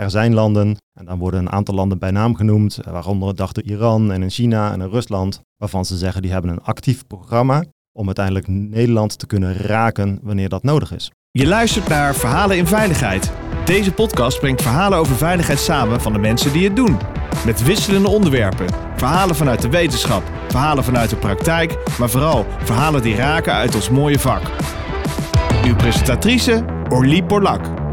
er zijn landen, en dan worden een aantal landen bij naam genoemd, waaronder dachten Iran en in China en in Rusland, waarvan ze zeggen die hebben een actief programma om uiteindelijk Nederland te kunnen raken wanneer dat nodig is. Je luistert naar Verhalen in Veiligheid. Deze podcast brengt verhalen over veiligheid samen van de mensen die het doen. Met wisselende onderwerpen. Verhalen vanuit de wetenschap, verhalen vanuit de praktijk, maar vooral verhalen die raken uit ons mooie vak. Uw presentatrice Orlie Borlak.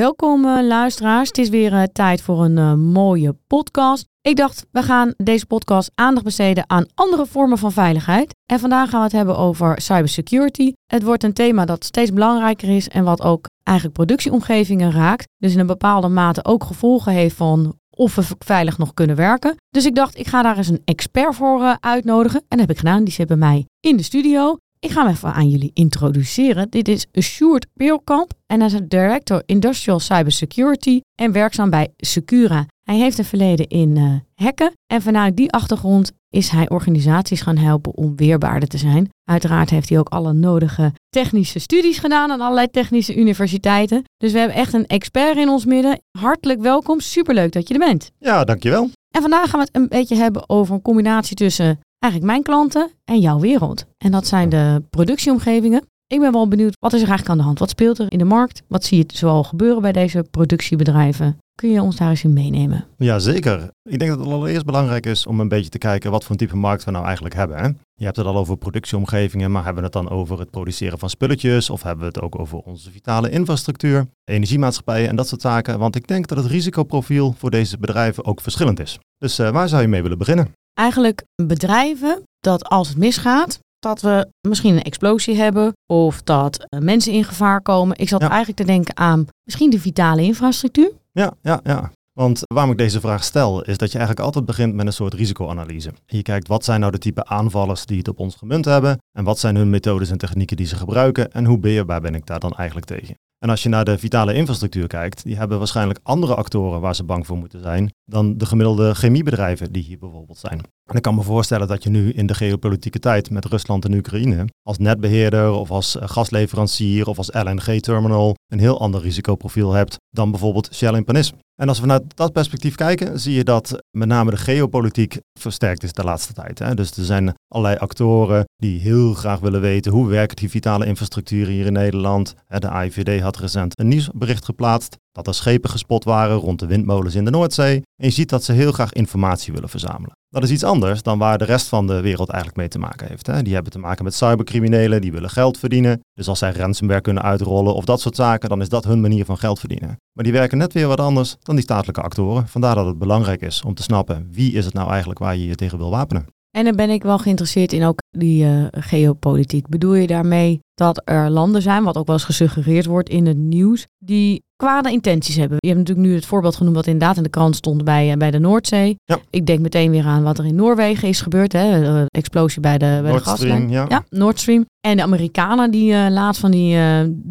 Welkom uh, luisteraars. Het is weer uh, tijd voor een uh, mooie podcast. Ik dacht, we gaan deze podcast aandacht besteden aan andere vormen van veiligheid. En vandaag gaan we het hebben over cybersecurity. Het wordt een thema dat steeds belangrijker is en wat ook eigenlijk productieomgevingen raakt. Dus in een bepaalde mate ook gevolgen heeft van of we veilig nog kunnen werken. Dus ik dacht, ik ga daar eens een expert voor uitnodigen. En dat heb ik gedaan. Die zit bij mij in de studio. Ik ga hem even aan jullie introduceren. Dit is Sjoerd Peelkamp en hij is Director Industrial Cybersecurity en werkzaam bij Secura. Hij heeft een verleden in uh, hacken en vanuit die achtergrond is hij organisaties gaan helpen om weerbaarder te zijn. Uiteraard heeft hij ook alle nodige technische studies gedaan aan allerlei technische universiteiten. Dus we hebben echt een expert in ons midden. Hartelijk welkom, superleuk dat je er bent. Ja, dankjewel. En vandaag gaan we het een beetje hebben over een combinatie tussen eigenlijk mijn klanten en jouw wereld. En dat zijn de productieomgevingen. Ik ben wel benieuwd, wat is er eigenlijk aan de hand? Wat speelt er in de markt? Wat zie je zoal gebeuren bij deze productiebedrijven? Kun je ons daar eens in meenemen? Ja, zeker. Ik denk dat het allereerst belangrijk is om een beetje te kijken wat voor een type markt we nou eigenlijk hebben. Hè? Je hebt het al over productieomgevingen, maar hebben we het dan over het produceren van spulletjes? Of hebben we het ook over onze vitale infrastructuur, energiemaatschappijen en dat soort zaken? Want ik denk dat het risicoprofiel voor deze bedrijven ook verschillend is. Dus uh, waar zou je mee willen beginnen? Eigenlijk bedrijven dat als het misgaat, dat we misschien een explosie hebben of dat uh, mensen in gevaar komen. Ik zat ja. eigenlijk te denken aan misschien de vitale infrastructuur. Ja, ja, ja. Want waarom ik deze vraag stel, is dat je eigenlijk altijd begint met een soort risicoanalyse. Je kijkt wat zijn nou de type aanvallers die het op ons gemunt hebben en wat zijn hun methodes en technieken die ze gebruiken en hoe beheerbaar ben ik daar dan eigenlijk tegen. En als je naar de vitale infrastructuur kijkt, die hebben waarschijnlijk andere actoren waar ze bang voor moeten zijn dan de gemiddelde chemiebedrijven die hier bijvoorbeeld zijn. En ik kan me voorstellen dat je nu in de geopolitieke tijd met Rusland en Oekraïne als netbeheerder of als eh, gasleverancier of als LNG-terminal een heel ander risicoprofiel hebt dan bijvoorbeeld Shell in Panis. En als we vanuit dat perspectief kijken, zie je dat met name de geopolitiek versterkt is de laatste tijd. Hè. Dus er zijn allerlei actoren die heel graag willen weten hoe werkt die vitale infrastructuur hier in Nederland. De AIVD had recent een nieuwsbericht geplaatst dat er schepen gespot waren rond de windmolens in de Noordzee. En je ziet dat ze heel graag informatie willen verzamelen. Dat is iets anders dan waar de rest van de wereld eigenlijk mee te maken heeft. Hè. Die hebben te maken met cybercriminelen, die willen geld verdienen. Dus als zij ransomware kunnen uitrollen of dat soort zaken, dan is dat hun manier van geld verdienen. Maar die werken net weer wat anders dan die statelijke actoren. Vandaar dat het belangrijk is om te snappen wie is het nou eigenlijk waar je je tegen wil wapenen. En dan ben ik wel geïnteresseerd in ook die uh, geopolitiek. Bedoel je daarmee dat er landen zijn, wat ook wel eens gesuggereerd wordt in het nieuws, die kwade intenties hebben? Je hebt natuurlijk nu het voorbeeld genoemd wat inderdaad in de krant stond bij, uh, bij de Noordzee. Ja. Ik denk meteen weer aan wat er in Noorwegen is gebeurd. Hè? De explosie bij de, bij de gaslijn. Ja. ja, Nord Stream. En de Amerikanen die uh, laatst van die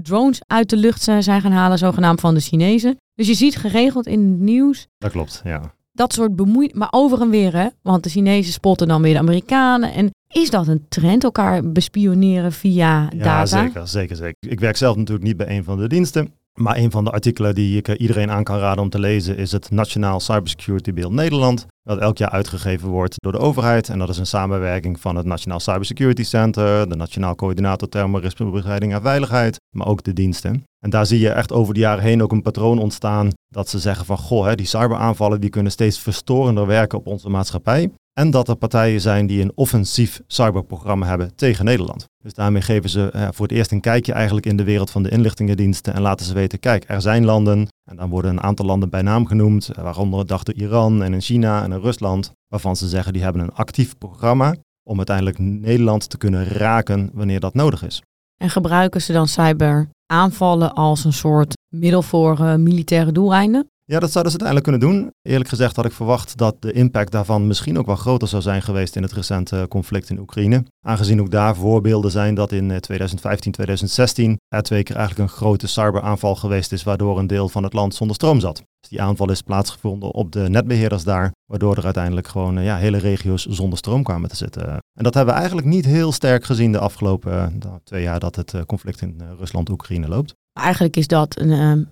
drones uit de lucht zijn gaan halen, zogenaamd van de Chinezen. Dus je ziet geregeld in het nieuws. Dat klopt, ja dat soort bemoei, maar over en weer, hè? Want de Chinezen spotten dan weer de Amerikanen. En is dat een trend, elkaar bespioneren via data? Ja, zeker, zeker, zeker. Ik werk zelf natuurlijk niet bij een van de diensten. Maar een van de artikelen die ik iedereen aan kan raden om te lezen is het Nationaal Cybersecurity Beeld Nederland. Dat elk jaar uitgegeven wordt door de overheid. En dat is een samenwerking van het Nationaal Cybersecurity Center, de Nationaal Coördinator Terrorismebestrijding en Veiligheid, maar ook de diensten. En daar zie je echt over de jaren heen ook een patroon ontstaan dat ze zeggen van goh, hè, die cyberaanvallen die kunnen steeds verstorender werken op onze maatschappij. En dat er partijen zijn die een offensief cyberprogramma hebben tegen Nederland. Dus daarmee geven ze eh, voor het eerst een kijkje eigenlijk in de wereld van de inlichtingendiensten en laten ze weten, kijk, er zijn landen, en dan worden een aantal landen bij naam genoemd, eh, waaronder dachten Iran en in China en in Rusland, waarvan ze zeggen die hebben een actief programma om uiteindelijk Nederland te kunnen raken wanneer dat nodig is. En gebruiken ze dan cyberaanvallen als een soort middel voor uh, militaire doeleinden? Ja, dat zouden ze uiteindelijk kunnen doen. Eerlijk gezegd had ik verwacht dat de impact daarvan misschien ook wel groter zou zijn geweest in het recente conflict in Oekraïne. Aangezien ook daar voorbeelden zijn dat in 2015, 2016 er twee keer eigenlijk een grote cyberaanval geweest is, waardoor een deel van het land zonder stroom zat. Dus die aanval is plaatsgevonden op de netbeheerders daar, waardoor er uiteindelijk gewoon ja, hele regio's zonder stroom kwamen te zitten. En dat hebben we eigenlijk niet heel sterk gezien de afgelopen nou, twee jaar dat het conflict in Rusland-Oekraïne loopt. Eigenlijk is dat een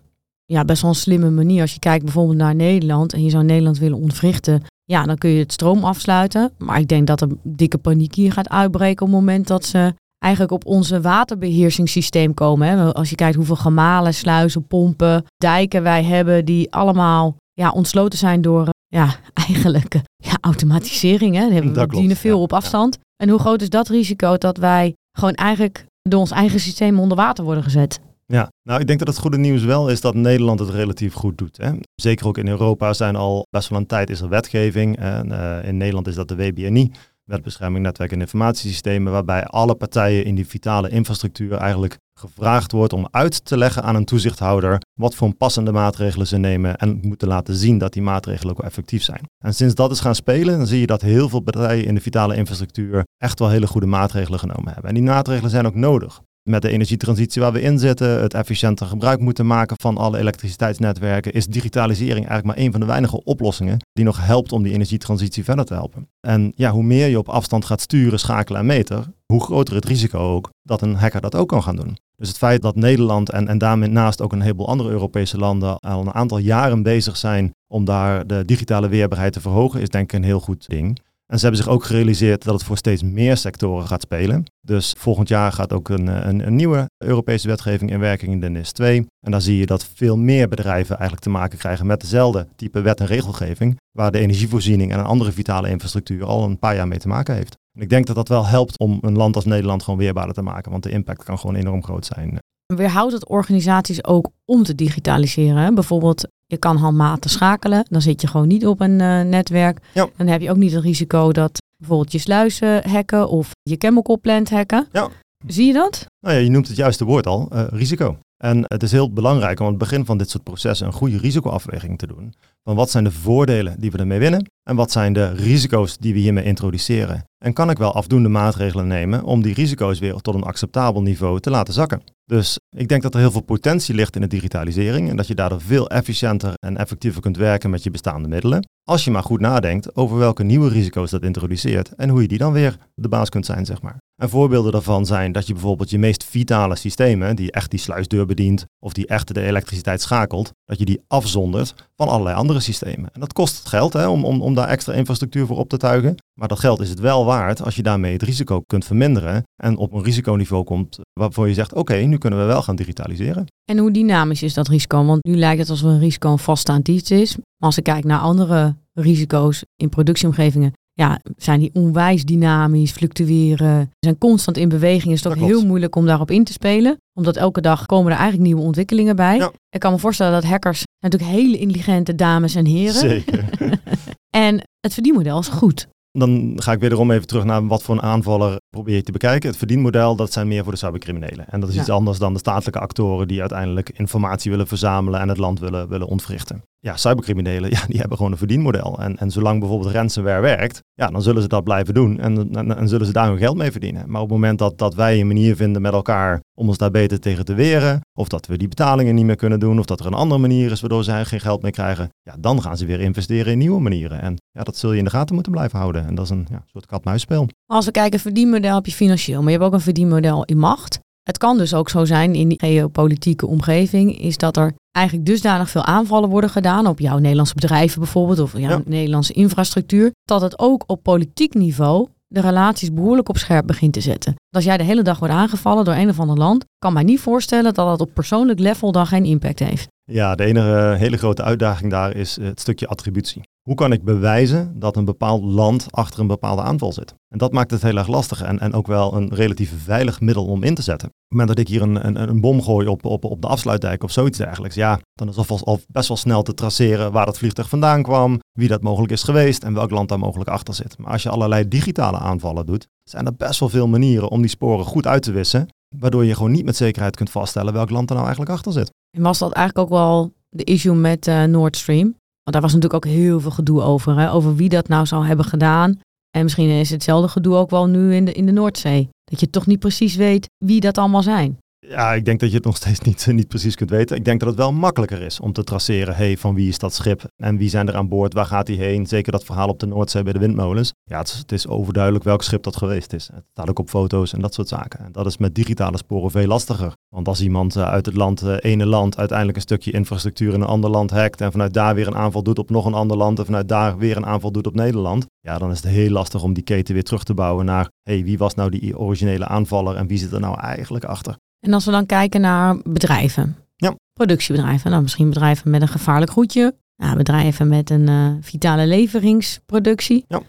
ja, best wel een slimme manier. Als je kijkt bijvoorbeeld naar Nederland en je zou Nederland willen ontwrichten, ja, dan kun je het stroom afsluiten. Maar ik denk dat er dikke paniek hier gaat uitbreken op het moment dat ze eigenlijk op onze waterbeheersingssysteem komen. Hè. Als je kijkt hoeveel gemalen, sluizen, pompen, dijken wij hebben, die allemaal ja, ontsloten zijn door ja, eigenlijk ja, automatisering. Hè. We dienen veel op afstand. En hoe groot is dat risico dat wij gewoon eigenlijk door ons eigen systeem onder water worden gezet? Ja, nou ik denk dat het goede nieuws wel is dat Nederland het relatief goed doet. Hè. Zeker ook in Europa zijn al best wel een tijd is er wetgeving. En uh, in Nederland is dat de WBNI, Wetbescherming Netwerk en Informatiesystemen, waarbij alle partijen in die vitale infrastructuur eigenlijk gevraagd wordt om uit te leggen aan een toezichthouder wat voor passende maatregelen ze nemen en moeten laten zien dat die maatregelen ook effectief zijn. En sinds dat is gaan spelen, dan zie je dat heel veel partijen in de vitale infrastructuur echt wel hele goede maatregelen genomen hebben. En die maatregelen zijn ook nodig met de energietransitie waar we in zitten, het efficiënter gebruik moeten maken van alle elektriciteitsnetwerken, is digitalisering eigenlijk maar een van de weinige oplossingen die nog helpt om die energietransitie verder te helpen. En ja, hoe meer je op afstand gaat sturen, schakelen en meten, hoe groter het risico ook dat een hacker dat ook kan gaan doen. Dus het feit dat Nederland en, en daarmee naast ook een heleboel andere Europese landen al een aantal jaren bezig zijn om daar de digitale weerbaarheid te verhogen, is denk ik een heel goed ding. En ze hebben zich ook gerealiseerd dat het voor steeds meer sectoren gaat spelen. Dus volgend jaar gaat ook een, een, een nieuwe Europese wetgeving in werking in de NIS 2. En daar zie je dat veel meer bedrijven eigenlijk te maken krijgen met dezelfde type wet en regelgeving, waar de energievoorziening en een andere vitale infrastructuur al een paar jaar mee te maken heeft. En ik denk dat dat wel helpt om een land als Nederland gewoon weerbaarder te maken, want de impact kan gewoon enorm groot zijn. Weerhoudt het organisaties ook om te digitaliseren? Bijvoorbeeld je kan handmatig schakelen. Dan zit je gewoon niet op een uh, netwerk. Ja. Dan heb je ook niet het risico dat bijvoorbeeld je sluizen hacken of je chemical plant hacken. Ja. Zie je dat? Nou ja, je noemt het juiste woord al, uh, risico. En het is heel belangrijk om aan het begin van dit soort processen een goede risicoafweging te doen. Van wat zijn de voordelen die we ermee winnen en wat zijn de risico's die we hiermee introduceren. En kan ik wel afdoende maatregelen nemen om die risico's weer tot een acceptabel niveau te laten zakken. Dus ik denk dat er heel veel potentie ligt in de digitalisering en dat je daardoor veel efficiënter en effectiever kunt werken met je bestaande middelen. Als je maar goed nadenkt over welke nieuwe risico's dat introduceert en hoe je die dan weer de baas kunt zijn, zeg maar. En voorbeelden daarvan zijn dat je bijvoorbeeld je meest vitale systemen, die echt die sluisdeur bedient of die echt de elektriciteit schakelt, dat je die afzondert van allerlei andere systemen. En dat kost geld hè, om, om, om daar extra infrastructuur voor op te tuigen. Maar dat geld is het wel waard als je daarmee het risico kunt verminderen en op een risiconiveau komt waarvoor je zegt, oké, nu kunnen we wel gaan digitaliseren. En hoe dynamisch is dat risico? Want nu lijkt het alsof een risico een vaststaand iets is. Maar als ik kijk naar andere risico's in productieomgevingen, ja, zijn die onwijs dynamisch, fluctueren, zijn constant in beweging. Is het ook heel moeilijk om daarop in te spelen. Omdat elke dag komen er eigenlijk nieuwe ontwikkelingen bij. Ik kan me voorstellen dat hackers natuurlijk hele intelligente dames en heren. Zeker. en het verdienmodel is goed dan ga ik wederom even terug naar wat voor een aanvaller probeer je te bekijken. Het verdienmodel, dat zijn meer voor de cybercriminelen. En dat is iets anders dan de statelijke actoren die uiteindelijk informatie willen verzamelen en het land willen, willen ontwrichten ja, cybercriminelen, ja, die hebben gewoon een verdienmodel. En, en zolang bijvoorbeeld ransomware werkt, ja, dan zullen ze dat blijven doen en, en, en, zullen ze daar hun geld mee verdienen. Maar op het moment dat, dat wij een manier vinden met elkaar om ons daar beter tegen te weren, of dat we die betalingen niet meer kunnen doen, of dat er een andere manier is waardoor zij geen geld meer krijgen, ja, dan gaan ze weer investeren in nieuwe manieren. En ja, dat zul je in de gaten moeten blijven houden. En dat is een ja, soort kat-muisspel. Als we kijken, verdienmodel heb je financieel, maar je hebt ook een verdienmodel in macht. Het kan dus ook zo zijn in die geopolitieke omgeving, is dat er eigenlijk dusdanig veel aanvallen worden gedaan op jouw Nederlandse bedrijven bijvoorbeeld, of jouw Nederlandse infrastructuur, dat het ook op politiek niveau de relaties behoorlijk op scherp begint te zetten. Als jij de hele dag wordt aangevallen door een of ander land, kan mij niet voorstellen dat dat op persoonlijk level dan geen impact heeft. Ja, de enige hele grote uitdaging daar is het stukje attributie. Hoe kan ik bewijzen dat een bepaald land achter een bepaalde aanval zit? En dat maakt het heel erg lastig en, en ook wel een relatief veilig middel om in te zetten. Op het moment dat ik hier een, een, een bom gooi op, op, op de afsluitdijk of zoiets dergelijks, ja, dan is het best wel snel te traceren waar dat vliegtuig vandaan kwam, wie dat mogelijk is geweest en welk land daar mogelijk achter zit. Maar als je allerlei digitale aanvallen doet, zijn er best wel veel manieren om die sporen goed uit te wissen, waardoor je gewoon niet met zekerheid kunt vaststellen welk land er nou eigenlijk achter zit. En was dat eigenlijk ook wel de issue met uh, Nord Stream. Want daar was natuurlijk ook heel veel gedoe over. Hè? Over wie dat nou zou hebben gedaan. En misschien is hetzelfde gedoe ook wel nu in de, in de Noordzee. Dat je toch niet precies weet wie dat allemaal zijn. Ja, ik denk dat je het nog steeds niet, niet precies kunt weten. Ik denk dat het wel makkelijker is om te traceren. hey, van wie is dat schip en wie zijn er aan boord? Waar gaat hij heen? Zeker dat verhaal op de Noordzee bij de windmolens. Ja, het is, het is overduidelijk welk schip dat geweest is. Het staat ook op foto's en dat soort zaken. En dat is met digitale sporen veel lastiger. Want als iemand eh, uit het land, uh, ene land, uiteindelijk een stukje infrastructuur in een ander land hackt en vanuit daar weer een aanval doet op nog een ander land en vanuit daar weer een aanval doet op Nederland, ja, dan is het heel lastig om die keten weer terug te bouwen naar, hey, wie was nou die originele aanvaller en wie zit er nou eigenlijk achter? En als we dan kijken naar bedrijven. Ja. Productiebedrijven. Nou, misschien bedrijven met een gevaarlijk goedje. Nou, bedrijven met een uh, vitale leveringsproductie. Ja.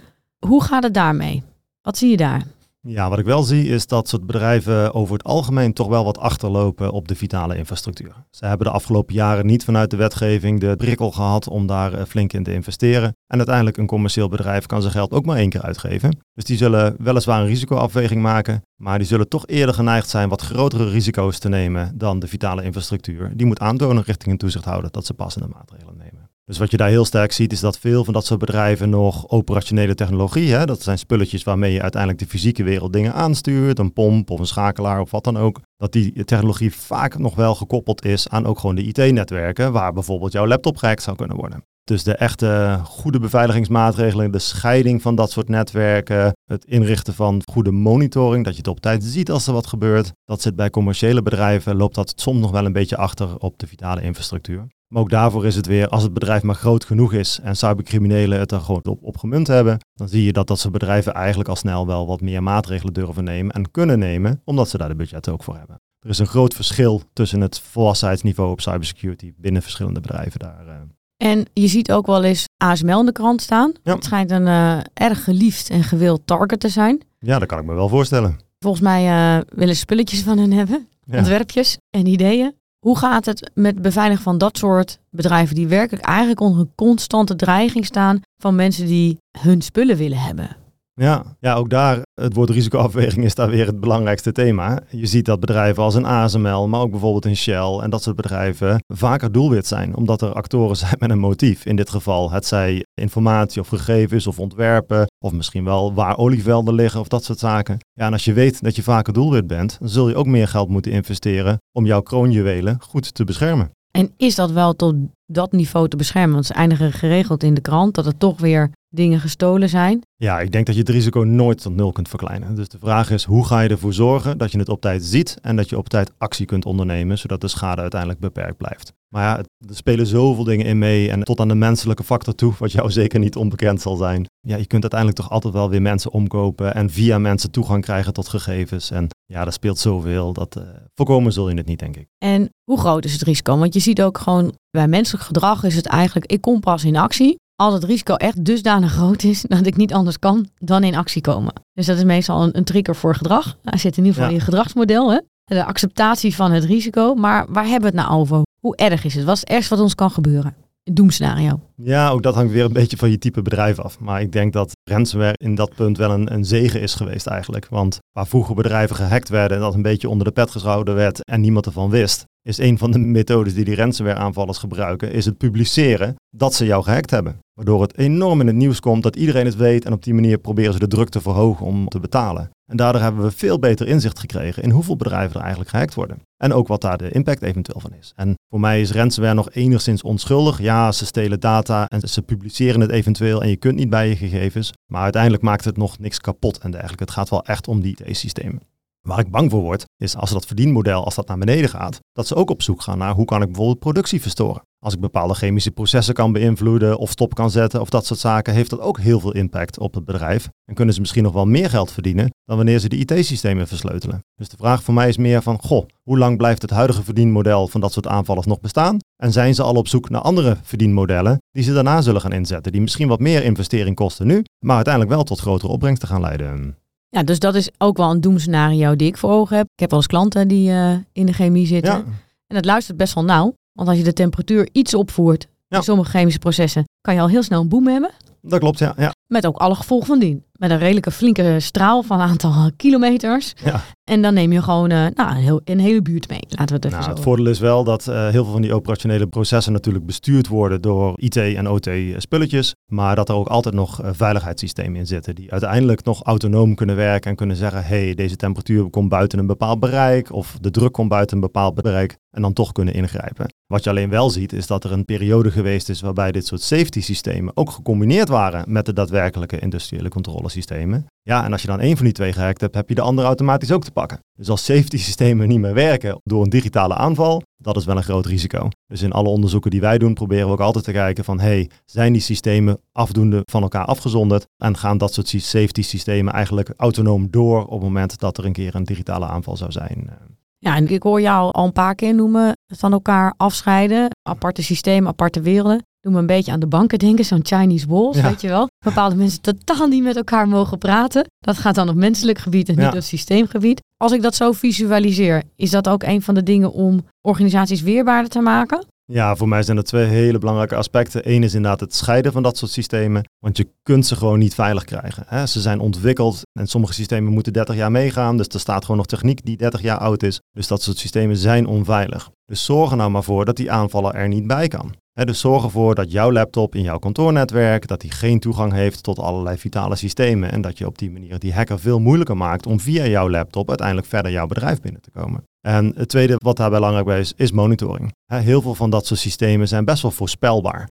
Hoe gaat het daarmee? Wat zie je daar? Ja, wat ik wel zie is dat soort bedrijven over het algemeen toch wel wat achterlopen op de vitale infrastructuur. Ze hebben de afgelopen jaren niet vanuit de wetgeving de prikkel gehad om daar eh, flink in te investeren. En uiteindelijk een commercieel bedrijf kan zijn geld ook maar één keer uitgeven. Dus die zullen weliswaar een risicoafweging maken, maar die zullen toch eerder geneigd zijn wat grotere risico's te nemen dan de vitale infrastructuur. Die moet aantonen richting een toezichthouder dat ze passende maatregelen nemen. Dus wat je daar heel sterk ziet, is dat veel van dat soort bedrijven nog operationele technologie, hè, dat zijn spulletjes waarmee je uiteindelijk de fysieke wereld dingen aanstuurt, een pomp of een schakelaar of wat dan ook, dat die technologie vaak nog wel gekoppeld is aan ook gewoon de IT-netwerken, waar bijvoorbeeld jouw laptop gehackt zou kunnen worden. Dus de echte goede beveiligingsmaatregelen, de scheiding van dat soort netwerken, het inrichten van goede monitoring, dat je het op tijd ziet als er wat gebeurt, dat zit bij commerciële bedrijven, loopt dat soms nog wel een beetje achter op de vitale infrastructuur. Maar ook daarvoor is het weer, als het bedrijf maar groot genoeg is en cybercriminelen het er gewoon op, op gemunt hebben, dan zie je dat dat soort bedrijven eigenlijk al snel wel wat meer maatregelen durven nemen en kunnen nemen, omdat ze daar de budget ook voor hebben. Er is een groot verschil tussen het volwassenheidsniveau op cybersecurity binnen verschillende bedrijven daar. Uh. En je ziet ook wel eens ASML in de krant staan. Ja. Het schijnt een uh, erg geliefd en gewild target te zijn. Ja, dat kan ik me wel voorstellen. Volgens mij uh, willen spulletjes van hen hebben, Ja. ontwerpjes en ideeën. Hoe gaat het met beveiligen van dat soort bedrijven die werkelijk eigenlijk onder een constante dreiging staan van mensen die hun spullen willen hebben? Ja, ja, ook daar, het woord risicoafweging is daar weer het belangrijkste thema. Je ziet dat bedrijven als een ASML, maar ook bijvoorbeeld een Shell en dat soort bedrijven vaker doelwit zijn, omdat er actoren zijn met een motief. In dit geval het zij informatie of gegevens of ontwerpen, of misschien wel waar olievelden liggen of dat soort zaken. Ja, en als je weet dat je vaker doelwit bent, dan zul je ook meer geld moeten investeren om jouw kroonjuwelen goed te beschermen. En is dat wel tot dat niveau te beschermen? Want ze eindigen geregeld in de krant dat er toch weer dingen gestolen zijn. Ja, ik denk dat je het risico nooit tot nul kunt verkleinen. Dus de vraag is, hoe ga je ervoor zorgen dat je het op tijd ziet en dat je op tijd actie kunt ondernemen, zodat de schade uiteindelijk beperkt blijft. Maar ja, er spelen zoveel dingen in mee en tot aan de menselijke factor toe, wat jou zeker niet onbekend zal zijn. Ja, je kunt uiteindelijk toch altijd wel weer mensen omkopen en via mensen toegang krijgen tot gegevens. En ja, dat speelt zoveel, dat uh, voorkomen zul je het niet, denk ik. En hoe groot is het risico? Want je ziet ook gewoon, bij menselijk gedrag is het eigenlijk, ik kom pas in actie als het risico echt dusdanig groot is dat ik niet anders kan dan in actie komen. Dus dat is meestal een, een trigger voor gedrag. Hij zit in ieder geval Ja. in je gedragsmodel, hè? de acceptatie van het risico. Maar waar hebben we het nou over? Hoe erg is het? Wat is het ergste wat ons kan gebeuren? Het doemscenario. Ja, ook dat hangt weer een beetje van je type bedrijf af. Maar ik denk dat ransomware in dat punt wel een, een zegen is geweest eigenlijk. Want waar vroeger bedrijven gehackt werden en dat een beetje onder de pet gehouden werd en niemand ervan wist, is een van de methodes die die ransomware aanvallers gebruiken, is het publiceren dat ze jou gehackt hebben. Waardoor het enorm in het nieuws komt, dat iedereen het weet en op die manier proberen ze de druk te verhogen om te betalen. En daardoor hebben we veel beter inzicht gekregen in hoeveel bedrijven er eigenlijk gehackt worden. En ook wat daar de impact eventueel van is. En voor mij is ransomware nog enigszins onschuldig. Ja, ze stelen data en ze publiceren het eventueel en je kunt niet bij je gegevens. Maar uiteindelijk maakt het nog niks kapot en dergelijke. Het gaat wel echt om die IT-systemen. Waar ik bang voor word, is als dat verdienmodel, als dat naar beneden gaat, dat ze ook op zoek gaan naar hoe kan ik bijvoorbeeld productie verstoren. Als ik bepaalde chemische processen kan beïnvloeden of stop kan zetten of dat soort zaken, heeft dat ook heel veel impact op het bedrijf. En kunnen ze misschien nog wel meer geld verdienen dan wanneer ze de IT-systemen versleutelen. Dus de vraag voor mij is meer van, goh, hoe lang blijft het huidige verdienmodel van dat soort aanvallers nog bestaan? En zijn ze al op zoek naar andere verdienmodellen die ze daarna zullen gaan inzetten, die misschien wat meer investering kosten nu, maar uiteindelijk wel tot grotere opbrengsten gaan leiden? Ja, dus dat is ook wel een doemscenario die ik voor ogen heb. Ik heb wel eens klanten die uh, in de chemie zitten. Ja, En dat luistert best wel nauw. Want als je de temperatuur iets opvoert Ja. in sommige chemische processen, kan je al heel snel een boom hebben. dat klopt, ja. ja. Met ook alle gevolgen van dien. Met een redelijke flinke straal van een aantal kilometers. Ja. En dan neem je gewoon uh, nou, een, heel, een, hele buurt mee. Laten we het even nou, zo. Het voordeel is wel dat uh, heel veel van die operationele processen natuurlijk bestuurd worden door IT en OT spulletjes. Maar dat er ook altijd nog uh, veiligheidssystemen in zitten. Die uiteindelijk nog autonoom kunnen werken en kunnen zeggen. hey, deze temperatuur komt buiten een bepaald bereik. Of de druk komt buiten een bepaald bereik. En dan toch kunnen ingrijpen. Wat je alleen wel ziet is dat er een periode geweest is waarbij dit soort safety systemen ook gecombineerd waren met de daadwerkelijke industriële controlesystemen. Ja, en als je dan één van die twee gehackt hebt, heb je de andere automatisch ook te pakken. Dus als safety systemen niet meer werken door een digitale aanval, dat is wel een groot risico. Dus in alle onderzoeken die wij doen, proberen we ook altijd te kijken van, hey, zijn die systemen afdoende van elkaar afgezonderd? En gaan dat soort safety systemen eigenlijk autonoom door op het moment dat er een keer een digitale aanval zou zijn? Ja, en ik hoor jou al een paar keer noemen van elkaar afscheiden. Aparte systemen, aparte werelden. Doe me een beetje aan de banken denken, zo'n Chinese walls, ja. weet je wel. Bepaalde mensen totaal niet met elkaar mogen praten. Dat gaat dan op menselijk gebied en niet op systeemgebied. Als ik dat zo visualiseer, is dat ook een van de dingen om organisaties weerbaarder te maken? Ja, voor mij zijn er twee hele belangrijke aspecten. Eén is inderdaad het scheiden van dat soort systemen, want je kunt ze gewoon niet veilig krijgen. Hè. Ze zijn ontwikkeld en sommige systemen moeten 30 jaar meegaan, dus er staat gewoon nog techniek die 30 jaar oud is. Dus dat soort systemen zijn onveilig. Dus zorg er nou maar voor dat die aanvaller er niet bij kan. Dus zorg ervoor dat jouw laptop in jouw kantoornetwerk, dat die geen toegang heeft tot allerlei vitale systemen en dat je op die manier die hacker veel moeilijker maakt om via jouw laptop uiteindelijk verder jouw bedrijf binnen te komen. En het tweede wat daar belangrijk bij is, is monitoring. Heel veel van dat soort systemen zijn best wel voorspelbaar.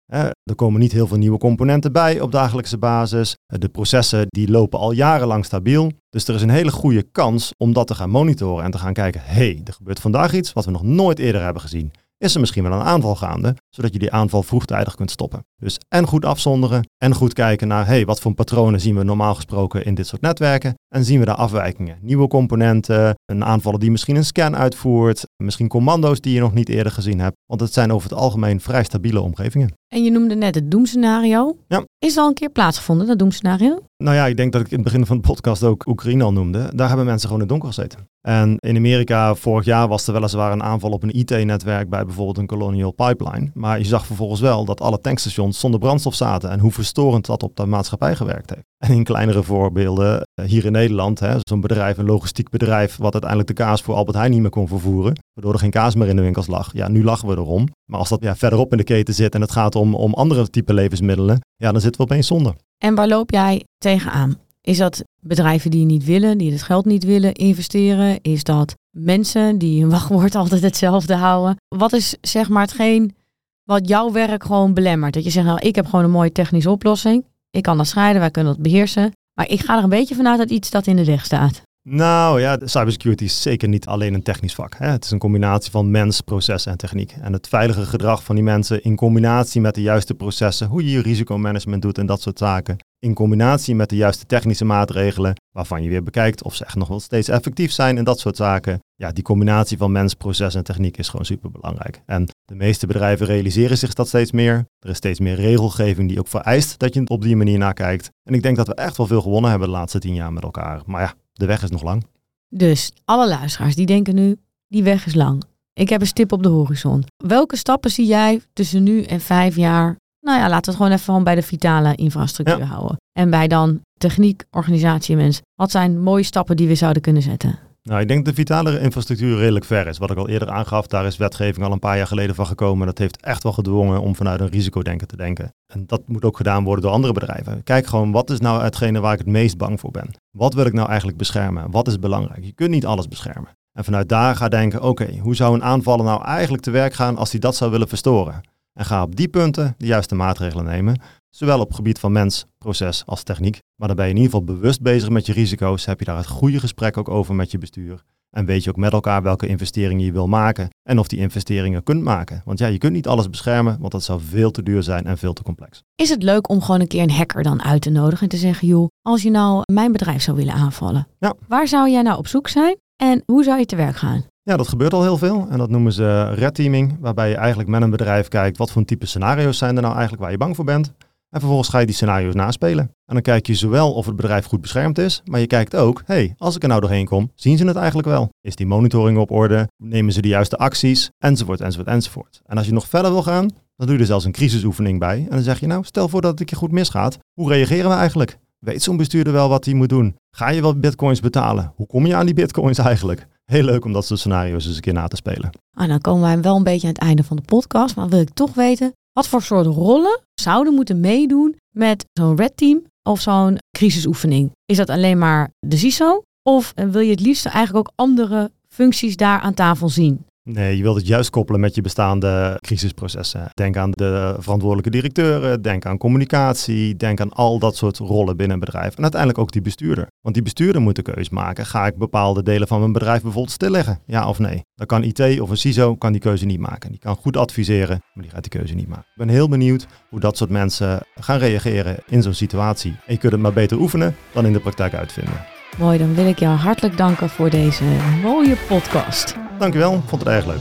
Er komen niet heel veel nieuwe componenten bij op dagelijkse basis. De processen die lopen al jarenlang stabiel. Dus er is een hele goede kans om dat te gaan monitoren en te gaan kijken, hé, hey, er gebeurt vandaag iets wat we nog nooit eerder hebben gezien. Is er misschien wel een aanval gaande, zodat je die aanval vroegtijdig kunt stoppen. Dus en goed afzonderen en goed kijken naar, hey, wat voor patronen zien we normaal gesproken in dit soort netwerken en zien we daar afwijkingen. Nieuwe componenten, een aanvaller die misschien een scan uitvoert, misschien commando's die je nog niet eerder gezien hebt. Want het zijn over het algemeen vrij stabiele omgevingen. En je noemde net het doemscenario. Ja. Is al een keer plaatsgevonden, dat doemscenario? Nou ja, ik denk dat ik in het begin van de podcast ook Oekraïne al noemde. Daar hebben mensen gewoon in het donker gezeten. En in Amerika vorig jaar was er weliswaar een aanval op een IT-netwerk bij bijvoorbeeld een Colonial Pipeline. Maar je zag vervolgens wel dat alle tankstations zonder brandstof zaten en hoe verstorend dat op de maatschappij gewerkt heeft. En in kleinere voorbeelden, eh, hier in Nederland, hè, zo'n bedrijf, een logistiek bedrijf, wat uiteindelijk de kaas voor Albert Heijn niet meer kon vervoeren, waardoor er geen kaas meer in de winkels lag. Ja, nu lachen we erom. Maar als dat ja, verderop in de keten zit en het gaat om, om andere type levensmiddelen, ja, dan zitten we opeens zonder. En waar loop jij tegenaan? Is dat bedrijven die niet willen, die het geld niet willen investeren? Is dat mensen die hun wachtwoord altijd hetzelfde houden? Wat is zeg maar hetgeen wat jouw werk gewoon belemmert? Dat je zegt, nou, ik heb gewoon een mooie technische oplossing. Ik kan dat scheiden, wij kunnen dat beheersen. Maar ik ga er een beetje vanuit dat iets dat in de weg staat. Nou ja, cybersecurity is zeker niet alleen een technisch vak. Hè. Het is een combinatie van mens, proces en techniek. En het veilige gedrag van die mensen in combinatie met de juiste processen, hoe je je risicomanagement doet en dat soort zaken. In combinatie met de juiste technische maatregelen, waarvan je weer bekijkt of ze echt nog wel steeds effectief zijn en dat soort zaken. Ja, die combinatie van mens, proces en techniek is gewoon super belangrijk. En de meeste bedrijven realiseren zich dat steeds meer. Er is steeds meer regelgeving die ook vereist dat je op die manier naar kijkt. En ik denk dat we echt wel veel gewonnen hebben de laatste tien jaar met elkaar. Maar ja, de weg is nog lang. Dus alle luisteraars die denken nu, die weg is lang. Ik heb een stip op de horizon. Welke stappen zie jij tussen nu en vijf jaar? Nou ja, laten we het gewoon even bij de vitale infrastructuur Ja. houden. En bij dan techniek, organisatie en mens. Wat zijn mooie stappen die we zouden kunnen zetten? Nou, ik denk dat de vitale infrastructuur redelijk ver is. Wat ik al eerder aangaf, daar is wetgeving al een paar jaar geleden van gekomen. Dat heeft echt wel gedwongen om vanuit een risicodenken te denken. En dat moet ook gedaan worden door andere bedrijven. Kijk gewoon, wat is nou hetgene waar ik het meest bang voor ben? Wat wil ik nou eigenlijk beschermen? Wat is belangrijk? Je kunt niet alles beschermen. En vanuit daar ga denken, oké, hoe zou een aanvaller nou eigenlijk te werk gaan als hij dat zou willen verstoren? En ga op die punten de juiste maatregelen nemen. Zowel op het gebied van mens, proces als techniek. Maar dan ben je in ieder geval bewust bezig met je risico's. Heb je daar het goede gesprek ook over met je bestuur. En weet je ook met elkaar welke investeringen je wil maken. En of die investeringen kunt maken. Want ja, je kunt niet alles beschermen, want dat zou veel te duur zijn en veel te complex. Is het leuk om gewoon een keer een hacker dan uit te nodigen en te zeggen, joh, als je nou mijn bedrijf zou willen aanvallen, Ja. waar zou jij nou op zoek zijn en hoe zou je te werk gaan? Ja, dat gebeurt al heel veel. En dat noemen ze red teaming. Waarbij je eigenlijk met een bedrijf kijkt wat voor type scenario's zijn er nou eigenlijk waar je bang voor bent. En vervolgens ga je die scenario's naspelen. En dan kijk je zowel of het bedrijf goed beschermd is, maar je kijkt ook, hey, als ik er nou doorheen kom, zien ze het eigenlijk wel? Is die monitoring op orde? Nemen ze de juiste acties? Enzovoort, enzovoort, enzovoort. En als je nog verder wil gaan, Dan doe je er zelfs een crisisoefening bij. En dan zeg je, nou, stel voor dat het keer goed misgaat. Hoe reageren we eigenlijk? Weet zo'n bestuurder wel wat hij moet doen? Ga je wel bitcoins betalen? Hoe kom je aan die bitcoins eigenlijk? Heel leuk om dat soort scenario's eens een keer na te spelen. Ah, dan komen wij wel een beetje aan het einde van de podcast. Maar wil ik toch weten, wat voor soort rollen zouden moeten meedoen met zo'n red team of zo'n crisisoefening? Is dat alleen maar de CISO? Of eh, wil je het liefst eigenlijk ook andere functies daar aan tafel zien? Nee, je wilt het juist koppelen met je bestaande crisisprocessen. Denk aan de verantwoordelijke directeuren, denk aan communicatie, denk aan al dat soort rollen binnen een bedrijf. En uiteindelijk ook die bestuurder. Want die bestuurder moet de keus maken. Ga ik bepaalde delen van mijn bedrijf bijvoorbeeld stilleggen? Ja of nee? Dan kan IT of een CISO kan die keuze niet maken. Die kan goed adviseren, maar die gaat die keuze niet maken. Ik ben heel benieuwd hoe dat soort mensen gaan reageren in zo'n situatie. En je kunt het maar beter oefenen dan in de praktijk uitvinden. Mooi, dan wil ik jou hartelijk danken voor deze mooie podcast. Dankjewel, vond het erg leuk.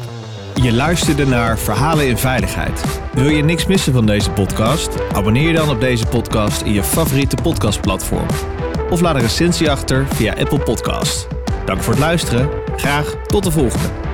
Je luisterde naar Verhalen in Veiligheid. Wil je niks missen van deze podcast? Abonneer je dan op deze podcast in je favoriete podcastplatform. Of laat een recensie achter via Apple Podcast. Dank voor het luisteren. Graag tot de volgende.